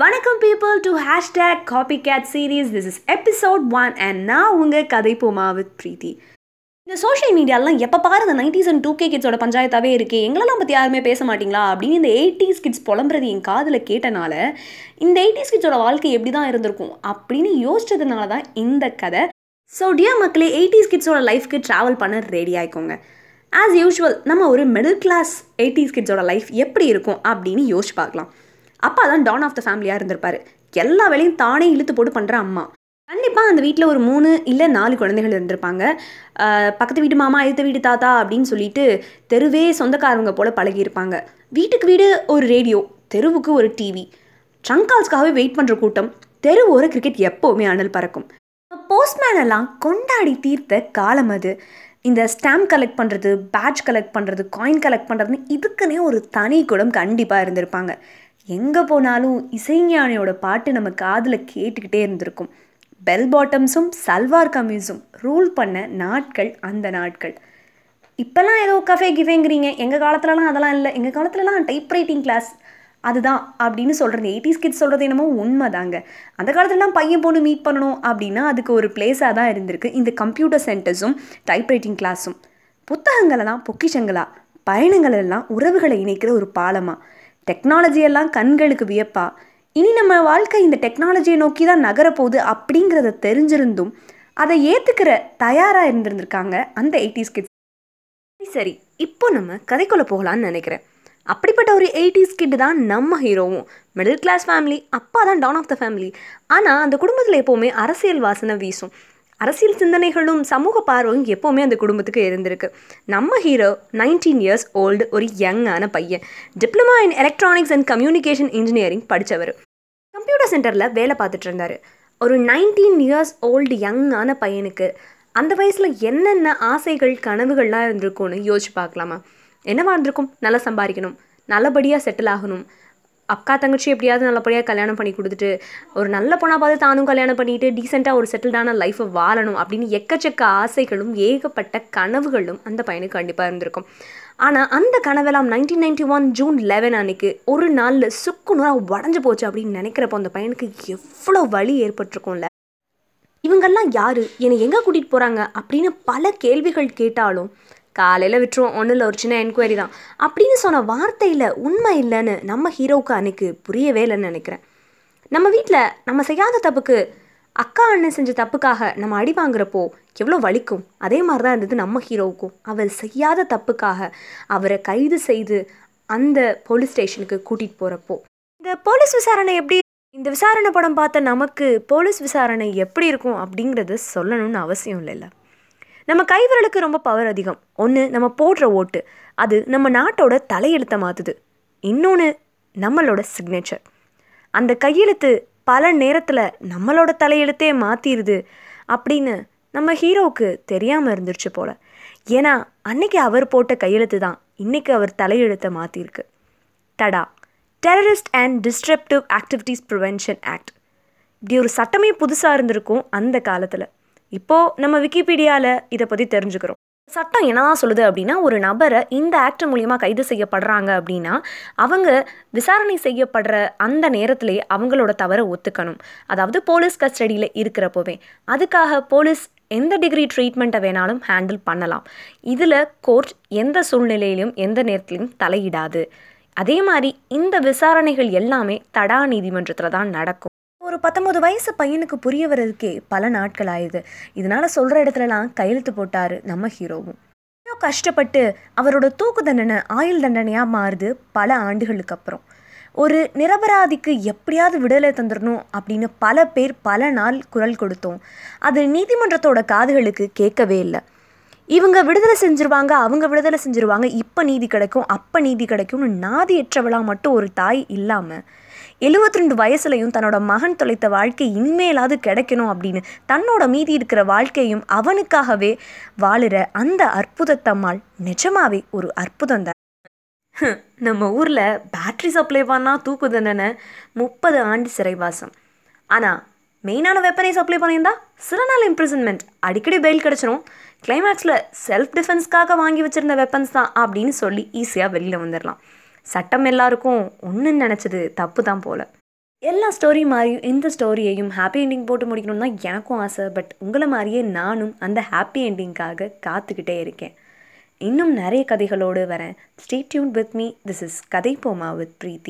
வணக்கம் people to hashtag copy cat series this is episode one and நான் உங்கள் கதை போமா வித் பிரீத்தி. இந்த சோஷியல் மீடியாலாம் எப்போ பாரு இந்த நைன்டிஸ் அண்ட் டூ கே கிட்ஸோட பஞ்சாயத்தாகவே இருக்கே. எங்களெல்லாம் பற்றி யாருமே பேச மாட்டீங்களா? அப்படின்னு இந்த எயிட்டிஸ் கிட்ஸ் புலம்புறது என் காதில் கேட்டனால இந்த எயிட்டிஸ் கிட்ஸோட வாழ்க்கை எப்படி தான் இருந்திருக்கும் அப்படின்னு யோசிச்சதுனால தான் இந்த கதை. ஸோ டியர் மக்களே எயிட்டிஸ் கிட்ஸோட லைஃப்க்கு ட்ராவல் பண்ண ரெடி ஆயிக்கோங்க. ஆஸ் யூஷுவல் நம்ம ஒரு மிடில் கிளாஸ் எயிட்டிஸ் கிட்ஸோட லைஃப் எப்படி இருக்கும் அப்படின்னு யோசிச்சு பார்க்கலாம். அப்பா தான் டான் ஆஃப் த ஃபேமிலியாக இருந்திருப்பார். எல்லா வேலையும் தானே இழுத்து போட்டு பண்ணுற அம்மா. கண்டிப்பாக அந்த வீட்டில் ஒரு மூணு இல்லை நாலு குழந்தைகள் இருந்திருப்பாங்க. பக்கத்து வீட்டு மாமா அடுத்த வீட்டு தாத்தா அப்படின்னு சொல்லிட்டு தெருவே சொந்தக்காரவங்க போல் பழகியிருப்பாங்க. வீட்டுக்கு வீடு ஒரு ரேடியோ தெருவுக்கு ஒரு டிவி ட்ரங்கால்ஸ்க்காகவே வெயிட் பண்ணுற கூட்டம். தெரு ஓர கிரிக்கெட் எப்போவுமே அனல் பறக்கும். போஸ்ட்மேன் எல்லாம் கொண்டாடி தீர்த்த காலம் அது. இந்த ஸ்டாம்ப் கலெக்ட் பண்ணுறது பேட்ச் கலெக்ட் பண்ணுறது காயின் கலெக்ட் பண்ணுறதுன்னு இதுக்குன்னே ஒரு தனி குடம் கண்டிப்பாக இருந்திருப்பாங்க. எங்கே போனாலும் இசைஞானியோட பாட்டு நம்ம காதில் கேட்டுக்கிட்டே இருந்திருக்கும். பெல் பாட்டம்ஸும் சல்வார் கமீஸும் ரூல் பண்ண நாட்கள் அந்த நாட்கள். இப்போல்லாம் ஏதோ கஃபே கிஃபேங்கிறீங்க எங்கள் காலத்துலலாம் அதெல்லாம் இல்லை. எங்கள் காலத்துலலாம் டைப் ரைட்டிங் கிளாஸ் அதுதான் அப்படின்னு சொல்கிறது எயிட்டிஸ் கிட்ஸ் சொல்கிறது என்னமோ உண்மை தாங்க அந்த காலத்துலலாம் பையன் பொண்ணு மீட் பண்ணணும் அப்படின்னா அதுக்கு ஒரு பிளேஸாக தான் இருந்திருக்கு. இந்த கம்ப்யூட்டர் சென்டர்ஸும் டைப் ரைட்டிங் கிளாஸும் புத்தகங்களெல்லாம் பொக்கிஷங்களா? பயணங்கள் எல்லாம் உறவுகளை இணைக்கிற ஒரு பாலமாக டெக்னாலஜி எல்லாம் கண்களுக்கு வியப்பா. இனி நம்ம வாழ்க்கை இந்த டெக்னாலஜியை நோக்கி தான் நகரப்போகுது அப்படிங்கிறத தெரிஞ்சிருந்தும் அதை ஏற்றுக்கிற தயாராக இருந்திருந்திருக்காங்க அந்த எயிட்டிஸ் கிட்ஸ் சரி இப்போ நம்ம கதைக்குள்ளே போகலான்னு நினைக்கிறேன். அப்படிப்பட்ட ஒரு எயிட்டிஸ் கிட் தான் நம்ம ஹீரோவும். மிடில் கிளாஸ் ஃபேமிலி அப்பா தான் டவுன் ஆஃப் த ஃபேமிலி ஆனால் அந்த குடும்பத்தில் எப்போவுமே அரசியல் வாசனை வீசும். அரசியல் சிந்தனைகளும் சமூக பார்வையும் எப்போவுமே அந்த குடும்பத்துக்கு இருந்திருக்கு. நம்ம ஹீரோ நைன்டீன் இயர்ஸ் ஓல்டு ஒரு யங்கான பையன். Diploma in electronics and communication engineering படித்தவர் கம்ப்யூட்டர் சென்டரில் வேலை பார்த்துட்டு இருந்தார். ஒரு நைன்டீன் இயர்ஸ் ஓல்டு யங்கான பையனுக்கு அந்த வயசில் என்னென்ன ஆசைகள் கனவுகள்லாம் இருந்திருக்கும்னு யோசிச்சு பார்க்கலாமா? என்னவாக இருந்திருக்கும்? நல்லா சம்பாதிக்கணும். நல்லபடியாக செட்டில் ஆகணும். அக்கா தங்கச்சி எப்படியாவது நல்லபடியாக கல்யாணம் பண்ணி கொடுத்துட்டு ஒரு நல்ல பொண்ணாக பார்த்து தானும் கல்யாணம் பண்ணிட்டு டீசெண்டாக ஒரு செட்டில்டான லைஃப்பை வாழணும் அப்படின்னு எக்கச்சக்க ஆசைகளும் ஏகப்பட்ட கனவுகளும் அந்த பையனுக்கு கண்டிப்பாக இருந்திருக்கும். ஆனால் அந்த கனவெல்லாம் nineteen ninety one June eleven அன்னைக்கு ஒரு நாளில் சுக்குநூறாக உடஞ்சு போச்சு அப்படின்னு நினைக்கிறப்போ அந்த பையனுக்கு எவ்வளோ வலி ஏற்பட்டிருக்கும்ல. இவங்கெல்லாம் யாரு? என்னை எங்கே கூட்டிகிட்டு போகிறாங்க அப்படின்னு பல கேள்விகள் கேட்டாலும் காலையில் விட்டுருவோம். ஒன்றும் இல்லை ஒரு சின்ன என்கொயரி தான். அப்படின்னு சொன்ன வார்த்தையில் உண்மை இல்லைன்னு நம்ம ஹீரோவுக்கு அன்னைக்கு புரியவே இல்லைன்னு நினைக்கிறேன். நம்ம வீட்டில் நம்ம செய்யாத தப்புக்கு அக்கா அண்ணன் செஞ்ச தப்புக்காக நம்ம அடி வாங்குறப்போ எவ்வளோ வலிக்கும். அதே மாதிரி தான் இருந்தது நம்ம ஹீரோவுக்கும். அவர் செய்யாத தப்புக்காக அவரை கைது செய்து அந்த போலீஸ் ஸ்டேஷனுக்கு கூட்டிகிட்டு போகிறப்போ இந்த போலீஸ் விசாரணை எப்படி இந்த விசாரணை படம் பார்த்த நமக்கு போலீஸ் விசாரணை எப்படி இருக்கும் அப்படிங்கிறது சொல்லணும்னு அவசியம் இல்லைல்ல. நம்ம கைவிரலுக்கு ரொம்ப பவர் அதிகம். ஒன்று நம்ம போடுற ஓட்டு. அது நம்ம நாட்டோட தலையெழுத்தை மாற்றுது இன்னொன்று நம்மளோட சிக்னேச்சர் அந்த கையெழுத்து பல நேரத்தில் நம்மளோட தலையெழுத்தே மாற்றிடுது அப்படின்னு நம்ம ஹீரோவுக்கு தெரியாமல் இருந்துருச்சு போல். ஏன்னா அன்னைக்கு அவர் போட்ட கையெழுத்து தான் இன்னைக்கு அவர் தலையெழுத்தை மாற்றிருக்கு TADA terrorist and disruptive activities prevention act இப்படி ஒரு சட்டமே புதுசாக இருந்திருக்கும் அந்த காலத்தில். இப்போது நம்ம விக்கிபீடியாவில் இதை பற்றி தெரிஞ்சுக்கிறோம். சட்டம் என்னதான் சொல்லுது அப்படின்னா ஒரு நபரை இந்த ஆக்ட் மூலியமாக கைது செய்யப்படுறாங்க அப்படின்னா அவங்க விசாரணை செய்யப்படுற அந்த நேரத்திலே அவங்களோட தவறை ஒத்துக்கணும். அதாவது போலீஸ் கஸ்டடியில் இருக்கிறப்போவே. அதுக்காக போலீஸ் எந்த டிகிரி ட்ரீட்மெண்ட்டை வேணாலும் ஹேண்டில் பண்ணலாம். இதில் கோர்ட் எந்த சூழ்நிலையிலும் எந்த நேரத்திலையும் தலையிடாது. அதே மாதிரி இந்த விசாரணைகள் எல்லாமே தடா நீதிமன்றத்தில் தான் நடக்கும். ஒரு பத்தொம்பது வயசு பையனுக்கு புரிய வர்றதுக்கே பல நாட்கள் ஆயுது. இதனால சொல்கிற இடத்துலலாம் கையெழுத்து போட்டார் நம்ம ஹீரோவும். ஹீரோ கஷ்டப்பட்டு அவரோட தூக்கு தண்டனை ஆயுள் தண்டனையாக மாறுது பல ஆண்டுகளுக்கு அப்புறம். ஒரு நிரபராதிக்கு எப்படியாவது விடுதலை தந்துடணும் அப்படின்னு பல பேர் பல நாள் குரல் கொடுத்தோம். அது நீதிமன்றத்தோட காதுகளுக்கு கேட்கவே இல்லை. இவங்க விடுதலை செஞ்சிருவாங்க அவங்க விடுதலை செஞ்சிருவாங்க இப்போ நீதி கிடைக்கும் அப்போ நீதி கிடைக்கும்னு நாதியற்றவளா மட்டும் ஒரு தாய் இல்லாமல் எழுபத்தி ரெண்டு வயசுலையும் தன்னோட மகன் தொலைத்த வாழ்க்கை இனிமேலாவது கிடைக்கணும் அப்படின்னு தன்னோட மீதி இருக்கிற வாழ்க்கையும் அவனுக்காகவே வாழுற அந்த அற்புதத்தம்மாள் நிஜமாவே ஒரு அற்புதம் தான். நம்ம ஊரில் பேட்ரி சப்ளை பண்ணால் தூக்கு தண்டனை முப்பது ஆண்டு சிறைவாசம். ஆனால் மெயினான வெப்பனை சப்ளை பண்ணியிருந்தா சில நாள் இம்ப்ரிசன்மெண்ட் அடிக்கடி பெயில் கிடச்சிரும். கிளைமேக்ஸில் செல்ஃப் டிஃபென்ஸ்க்காக வாங்கி வச்சுருந்த வெப்பன்ஸ் தான் அப்படின்னு சொல்லி ஈஸியாக வெளியில் வந்துடலாம் சட்டம் எல்லாருக்கும் ஒன்றுன்னு நினச்சது தப்பு தான் போல். எல்லா ஸ்டோரி மாதிரியும் இந்த ஸ்டோரியையும் ஹாப்பி எண்டிங் போட்டு முடிக்கணும்னு தான் எனக்கும் ஆசை. பட் உங்களை மாதிரியே நானும் அந்த ஹாப்பி என்டிங்காக காத்துக்கிட்டே இருக்கேன். இன்னும் நிறைய கதைகளோடு வரேன். Stay tuned with me this is கதை போமா வித் பிரீத்தி